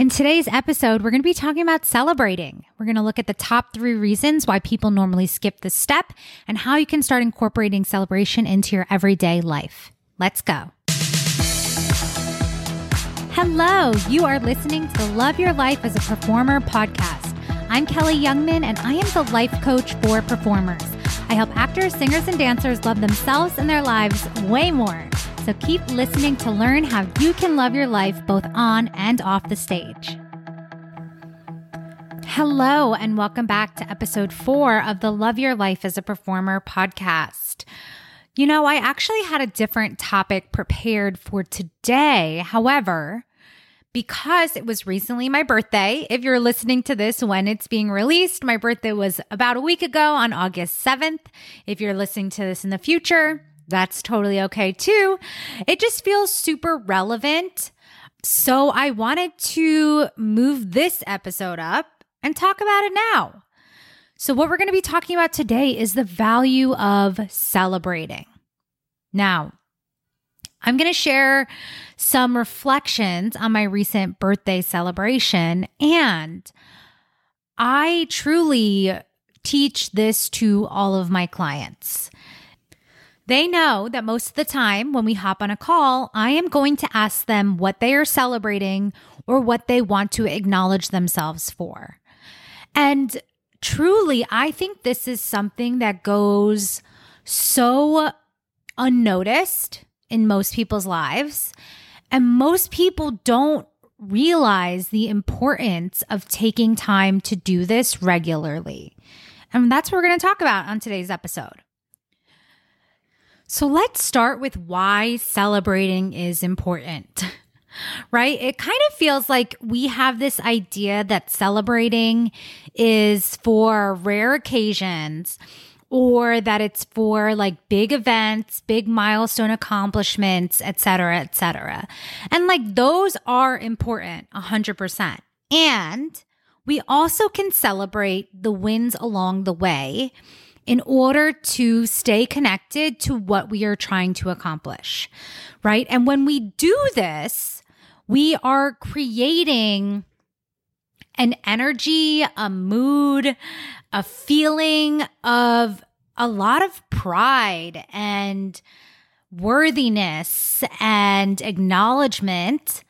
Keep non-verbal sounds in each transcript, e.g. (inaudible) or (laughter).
In today's episode, we're going to be talking about celebrating. We're going to look at the top three reasons why people normally skip this step and how you can start incorporating celebration into your everyday life. Let's go. Hello, you are listening to the Love Your Life as a Performer podcast. I'm Kelli Youngman, and I am the life coach for performers. I help actors, singers, and dancers love themselves and their lives way more. So keep listening to learn how you can love your life both on and off the stage. Hello, and welcome back to episode four of the Love Your Life as a Performer podcast. You know, I actually had a different topic prepared for today. However, because it was recently my birthday, if you're listening to this when it's being released, my birthday was about a week ago on August 7th. If you're listening to this in the future, that's totally okay too. It just feels super relevant. So I wanted to move this episode up and talk about it now. So, what we're going to be talking about today is the value of celebrating. Now, I'm going to share some reflections on my recent birthday celebration. And I truly teach this to all of my clients. They know that most of the time when we hop on a call, I am going to ask them what they are celebrating or what they want to acknowledge themselves for. And truly, I think this is something that goes so unnoticed in most people's lives. And most people don't realize the importance of taking time to do this regularly. And that's what we're going to talk about on today's episode. So let's start with why celebrating is important. (laughs) Right? It kind of feels like we have this idea that celebrating is for rare occasions or that it's for like big events, big milestone accomplishments, et cetera, et cetera. And like those are important 100%. And we also can celebrate the wins along the way in order to stay connected to what we are trying to accomplish, right? And when we do this, we are creating an energy, a mood, a feeling of a lot of pride and worthiness and acknowledgement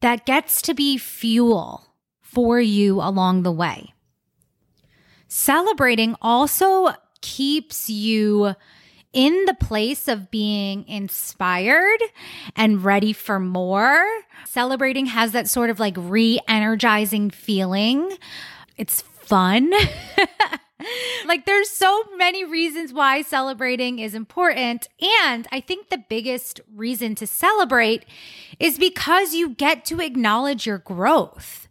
that gets to be fuel for you along the way. Celebrating also keeps you in the place of being inspired and ready for more. Celebrating has that sort of like re energizing feeling. It's fun. (laughs) like there's so many reasons why celebrating is important and I think the biggest reason to celebrate is because you get to acknowledge your growth.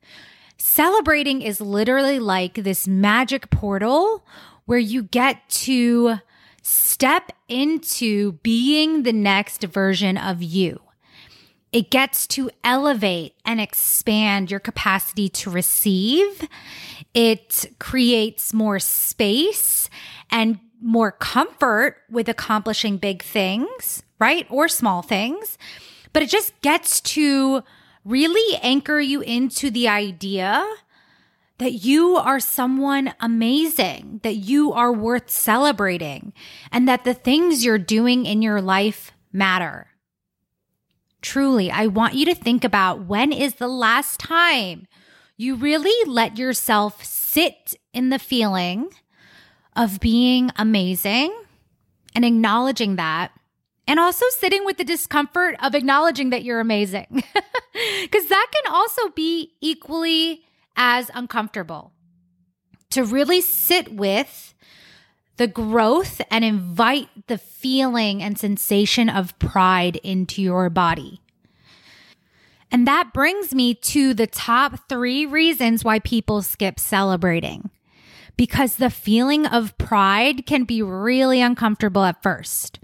Celebrating is literally like this magic portal where you get to step into being the next version of you. It gets to elevate and expand your capacity to receive. It creates more space and more comfort with accomplishing big things, right? Or small things. But it just gets to really anchor you into the idea that you are someone amazing, that you are worth celebrating, and that the things you're doing in your life matter. Truly, I want you to think about when is the last time you really let yourself sit in the feeling of being amazing and acknowledging that. And also sitting with the discomfort of acknowledging that you're amazing. (laughs) Because that can also be equally as uncomfortable. To really sit with the growth and invite the feeling and sensation of pride into your body. And that brings me to the top three reasons why people skip celebrating. Because the feeling of pride can be really uncomfortable at first,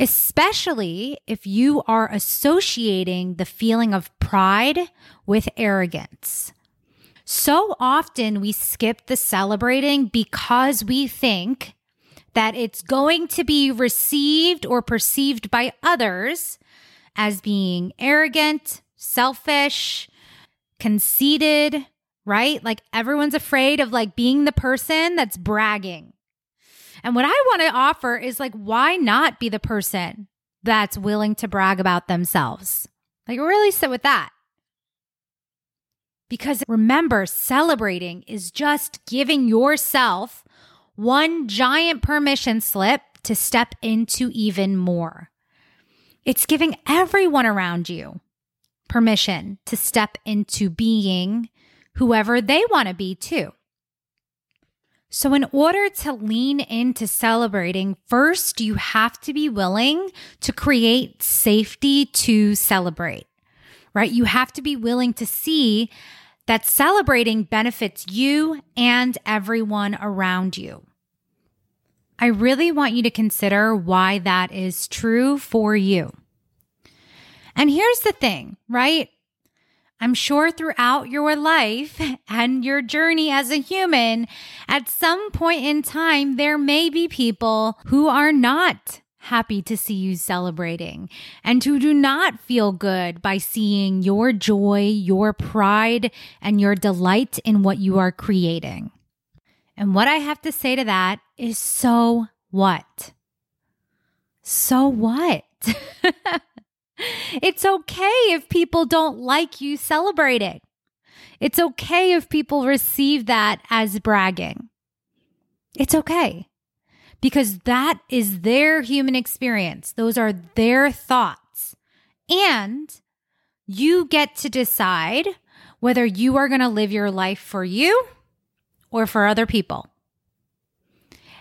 especially if you are associating the feeling of pride with arrogance. So often we skip the celebrating because we think that it's going to be received or perceived by others as being arrogant, selfish, conceited, right? Like everyone's afraid of like being the person that's bragging. And what I want to offer is like, why not be the person that's willing to brag about themselves? Like, really sit with that. Because remember, celebrating is just giving yourself one giant permission slip to step into even more. It's giving everyone around you permission to step into being whoever they want to be too. So, in order to lean into celebrating, first you have to be willing to create safety to celebrate, right? You have to be willing to see that celebrating benefits you and everyone around you. I really want you to consider why that is true for you. And here's the thing, right? I'm sure throughout your life (laughs) and your journey as a human, at some point in time, there may be people who are not happy to see you celebrating and who do not feel good by seeing your joy, your pride, and your delight in what you are creating. And what I have to say to that is so what? So what? (laughs) it's okay if people don't like you celebrating. It's okay if people receive that as bragging. It's okay because that is their human experience. Those are their thoughts. And you get to decide whether you are going to live your life for you or for other people.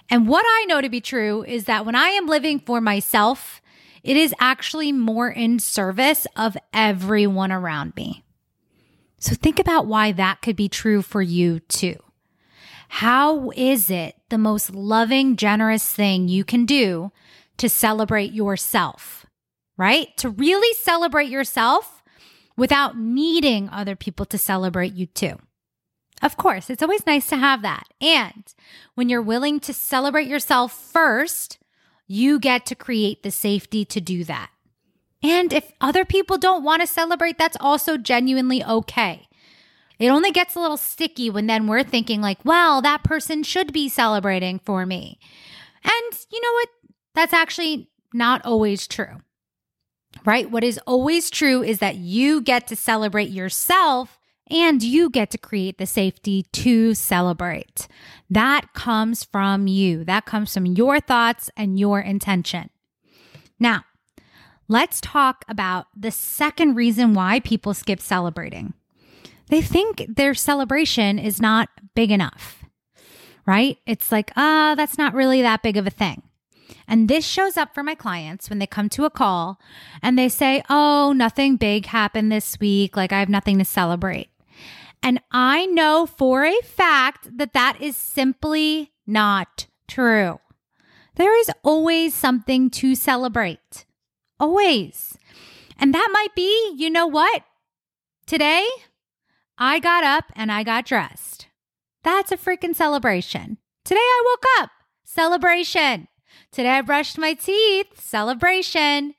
And what I know to be true is that when I am living for myself, it is actually more in service of everyone around me. So think about why that could be true for you too. How is it the most loving, generous thing you can do to celebrate yourself, right? To really celebrate yourself without needing other people to celebrate you too. Of course, it's always nice to have that. And when you're willing to celebrate yourself first, you get to create the safety to do that. And if other people don't want to celebrate, that's also genuinely okay. It only gets a little sticky when then we're thinking, like, well, that person should be celebrating for me. And you know what? That's actually not always true, right? What is always true is that you get to celebrate yourself and you get to create the safety to celebrate. That comes from you. That comes from your thoughts and your intention. Now, let's talk about the second reason why people skip celebrating. They think their celebration is not big enough, right? It's like, ah, oh, that's not really that big of a thing. And this shows up for my clients when they come to a call and they say, Oh, nothing big happened this week. Like I have nothing to celebrate. And I know for a fact that that is simply not true. There is always something to celebrate. Always. And that might be, you know what? Today, I got up and I got dressed. That's a freaking celebration. Today I woke up. Celebration. Today I brushed my teeth. Celebration.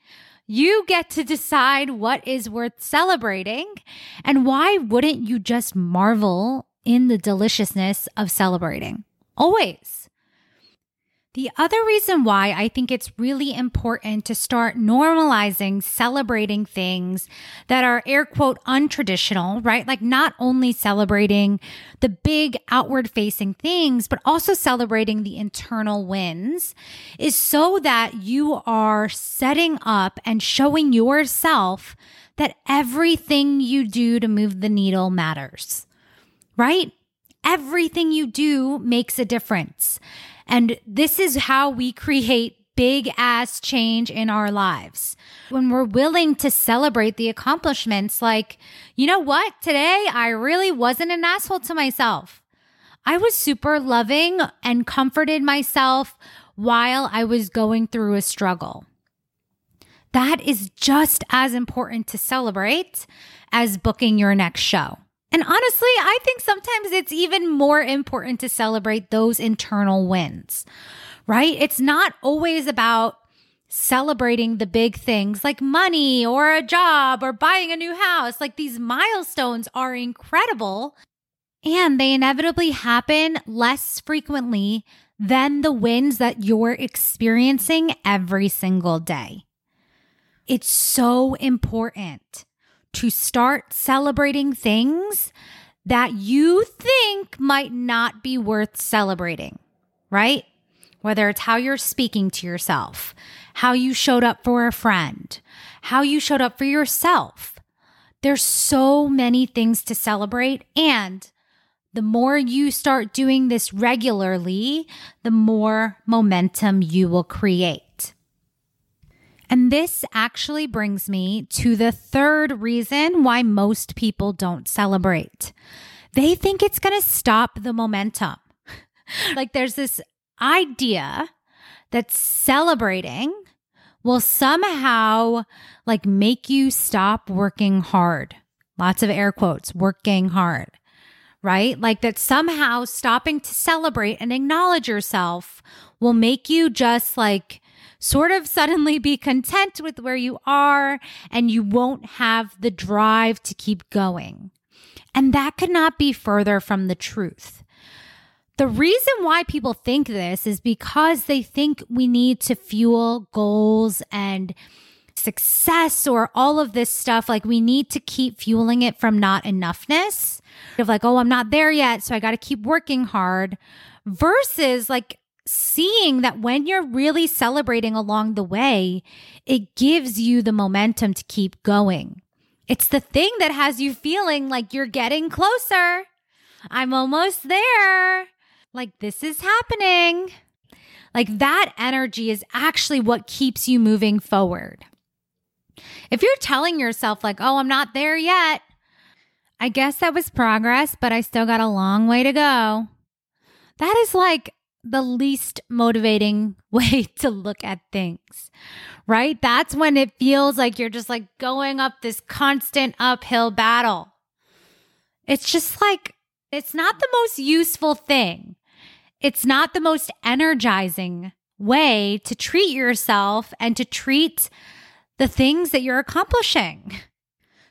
You get to decide what is worth celebrating. And why wouldn't you just marvel in the deliciousness of celebrating? Always. The other reason why I think it's really important to start normalizing celebrating things that are air quote untraditional, right? Like not only celebrating the big outward facing things, but also celebrating the internal wins is so that you are setting up and showing yourself that everything you do to move the needle matters, right? Everything you do makes a difference. And this is how we create big ass change in our lives. When we're willing to celebrate the accomplishments, like, you know what? Today I really wasn't an asshole to myself. I was super loving and comforted myself while I was going through a struggle. That is just as important to celebrate as booking your next show. And honestly, I think sometimes it's even more important to celebrate those internal wins, right? It's not always about celebrating the big things like money or a job or buying a new house. Like these milestones are incredible and they inevitably happen less frequently than the wins that you're experiencing every single day. It's so important to start celebrating things that you think might not be worth celebrating, right? Whether it's how you're speaking to yourself, how you showed up for a friend, how you showed up for yourself. There's so many things to celebrate. And the more you start doing this regularly, the more momentum you will create. And this actually brings me to the third reason why most people don't celebrate. They think it's going to stop the momentum. (laughs) like there's this idea that celebrating will somehow like make you stop working hard. Lots of air quotes, working hard, right? Like that somehow stopping to celebrate and acknowledge yourself will make you just like sort of suddenly be content with where you are and you won't have the drive to keep going. And that could not be further from the truth. The reason why people think this is because they think we need to fuel goals and success or all of this stuff. Like we need to keep fueling it from not enoughness of like, oh, I'm not there yet. So I got to keep working hard versus like seeing that when you're really celebrating along the way, it gives you the momentum to keep going. It's the thing that has you feeling like you're getting closer. I'm almost there. Like this is happening. Like that energy is actually what keeps you moving forward. If you're telling yourself, like, oh, I'm not there yet, I guess that was progress, but I still got a long way to go. That is like the least motivating (laughs) way to look at things, right? That's when it feels like you're just like going up this constant uphill battle. It's just like, it's not the most useful thing. It's not the most energizing way to treat yourself and to treat the things that you're accomplishing.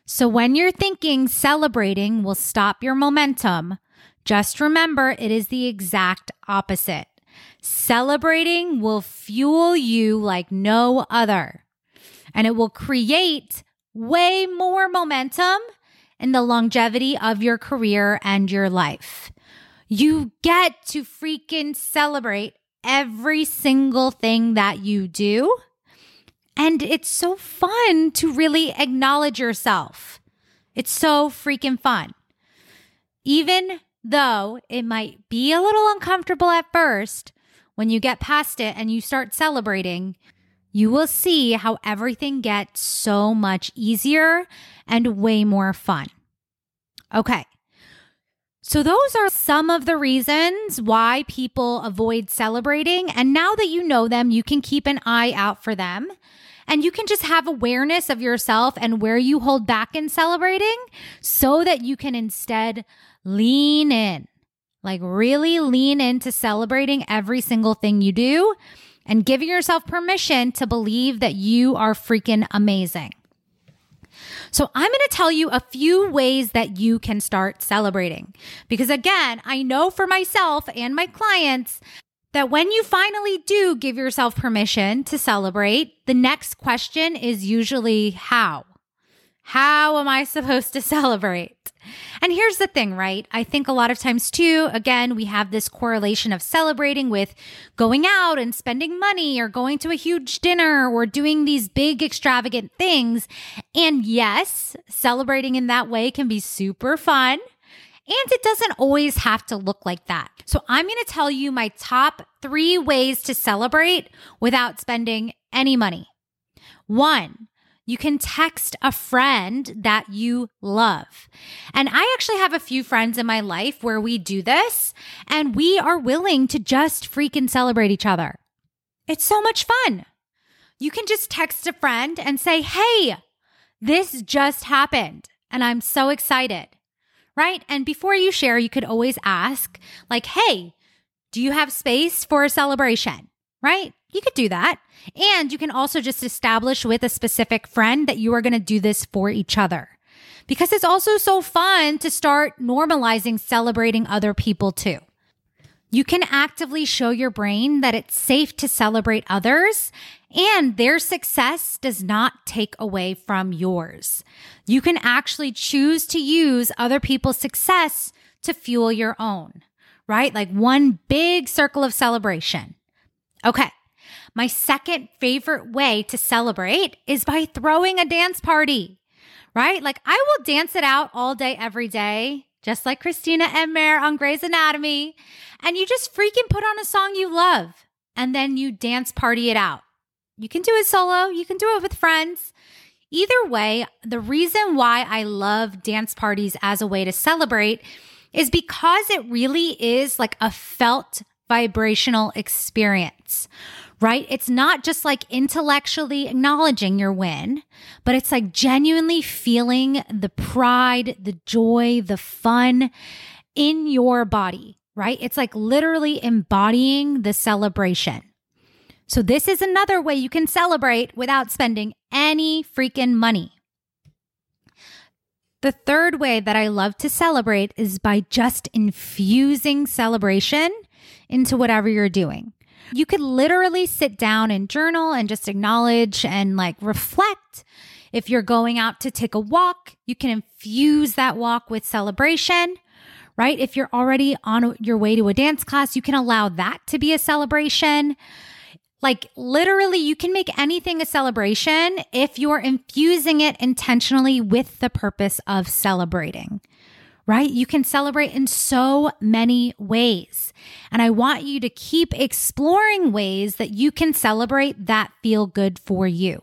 So when you're thinking celebrating will stop your momentum, just remember it is the exact opposite. Celebrating will fuel you like no other, and it will create way more momentum in the longevity of your career and your life. You get to freaking celebrate every single thing that you do. And it's so fun to really acknowledge yourself. It's so freaking fun. Even though it might be a little uncomfortable at first, when you get past it and you start celebrating, you will see how everything gets so much easier and way more fun. Okay. So, those are some of the reasons why people avoid celebrating. And now that you know them, you can keep an eye out for them. And you can just have awareness of yourself and where you hold back in celebrating so that you can instead lean in, like really lean into celebrating every single thing you do and giving yourself permission to believe that you are freaking amazing. So, I'm going to tell you a few ways that you can start celebrating. Because again, I know for myself and my clients that when you finally do give yourself permission to celebrate, the next question is usually how. How am I supposed to (laughs) celebrate? And here's the thing, right? I think a lot of times too, again, we have this correlation of celebrating with going out and spending money or going to a huge dinner or doing these big extravagant things. And yes, celebrating in that way can be super fun. And it doesn't always have to look like that. So I'm going to tell you my top three ways to celebrate without spending any money. One, you can text a friend that you love. And I actually have a few friends in my life where we do this and we are willing to just freaking celebrate each other. It's so much fun. You can just text a friend and say, Hey, this just happened and I'm so excited. Right. And before you share, you could always ask, like, Hey, do you have space for a celebration? Right. You could do that. And you can also just establish with a specific friend that you are going to do this for each other. Because it's also so fun to start normalizing celebrating other people too. You can actively show your brain that it's safe to celebrate others and their success does not take away from yours. You can actually choose to use other people's success to fuel your own, right? Like one big circle of celebration. Okay. My second favorite way to celebrate is by throwing a dance party, right? Like I will dance it out all day, every day, just like Christina Enmer on Grey's Anatomy. And you just freaking put on a song you love and then you dance party it out. You can do it solo, you can do it with friends. Either way, the reason why I love dance parties as a way to celebrate is because it really is like a felt vibrational experience, right? It's not just like intellectually acknowledging your win, but it's like genuinely feeling the pride, the joy, the fun in your body, right? It's like literally embodying the celebration. So, this is another way you can celebrate without spending any freaking money. The third way that I love to celebrate is by just infusing celebration into whatever you're doing. You could literally sit down and journal and just acknowledge and like reflect. If you're going out to take a walk, you can infuse that walk with celebration, right? If you're already on your way to a dance class, you can allow that to be a celebration. Like literally, you can make anything a celebration if you're infusing it intentionally with the purpose of celebrating, right? You can celebrate in so many ways. And I want you to keep exploring ways that you can celebrate that feel good for you.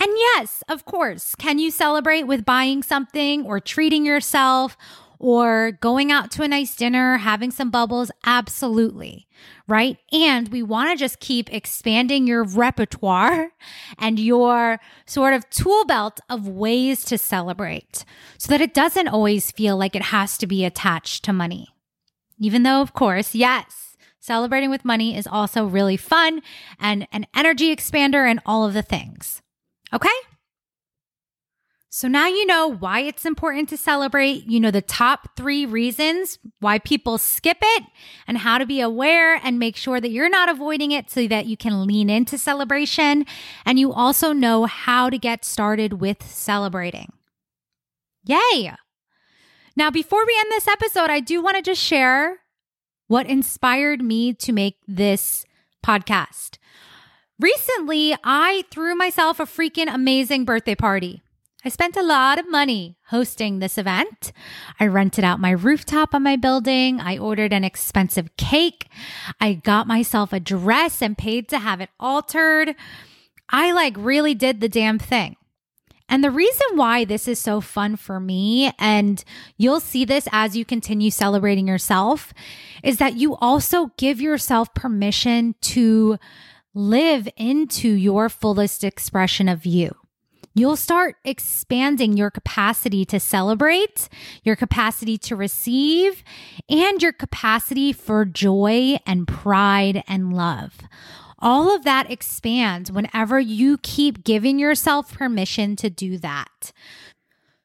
And yes, of course, can you celebrate with buying something or treating yourself or going out to a nice dinner, having some bubbles, absolutely, right? And we want to just keep expanding your repertoire and your sort of tool belt of ways to celebrate so that it doesn't always feel like it has to be attached to money. Even though, of course, yes, celebrating with money is also really fun and an energy expander and all of the things. Okay? So now you know why it's important to celebrate. You know the top three reasons why people skip it and how to be aware and make sure that you're not avoiding it so that you can lean into celebration. And you also know how to get started with celebrating. Yay! Now, before we end this episode, I do want to just share what inspired me to make this podcast. Recently, I threw myself a freaking amazing birthday party. I spent a lot of money hosting this event. I rented out my rooftop on my building. I ordered an expensive cake. I got myself a dress and paid to have it altered. I like really did the damn thing. And the reason why this is so fun for me, and you'll see this as you continue celebrating yourself, is that you also give yourself permission to live into your fullest expression of you you'll start expanding your capacity to celebrate, your capacity to receive, and your capacity for joy and pride and love. All of that expands whenever you keep giving yourself permission to do that.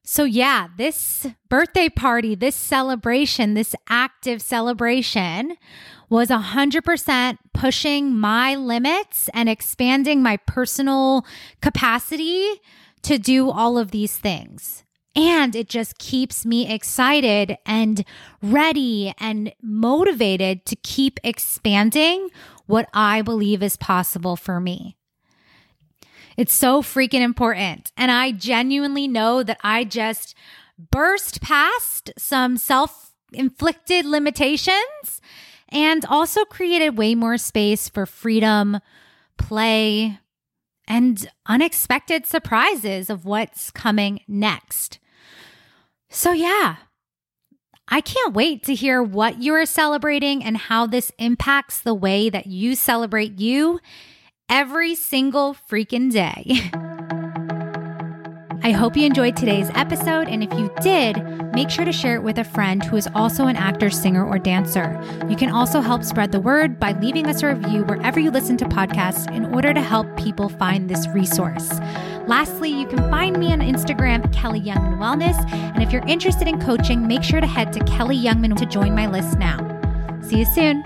So, yeah, this birthday party, this celebration, this active celebration was 100% pushing my limits and expanding my personal capacity to do all of these things. And it just keeps me excited and ready and motivated to keep expanding what I believe is possible for me. It's so freaking important. And I genuinely know that I just burst past some self inflicted limitations and also created way more space for freedom, play, and unexpected surprises of what's coming next. So, yeah, I can't wait to hear what you are celebrating and how this impacts the way that you celebrate you every single freaking day. (laughs) I hope you enjoyed today's episode, and if you did, make sure to share it with a friend who is also an actor, singer, or dancer. You can also help spread the word by leaving us a review wherever you listen to podcasts in order to help people find this resource. Lastly, you can find me on Instagram, Kelli Youngman Wellness, and if you're interested in coaching, make sure to head to Kelli Youngman to join my list now. See you soon.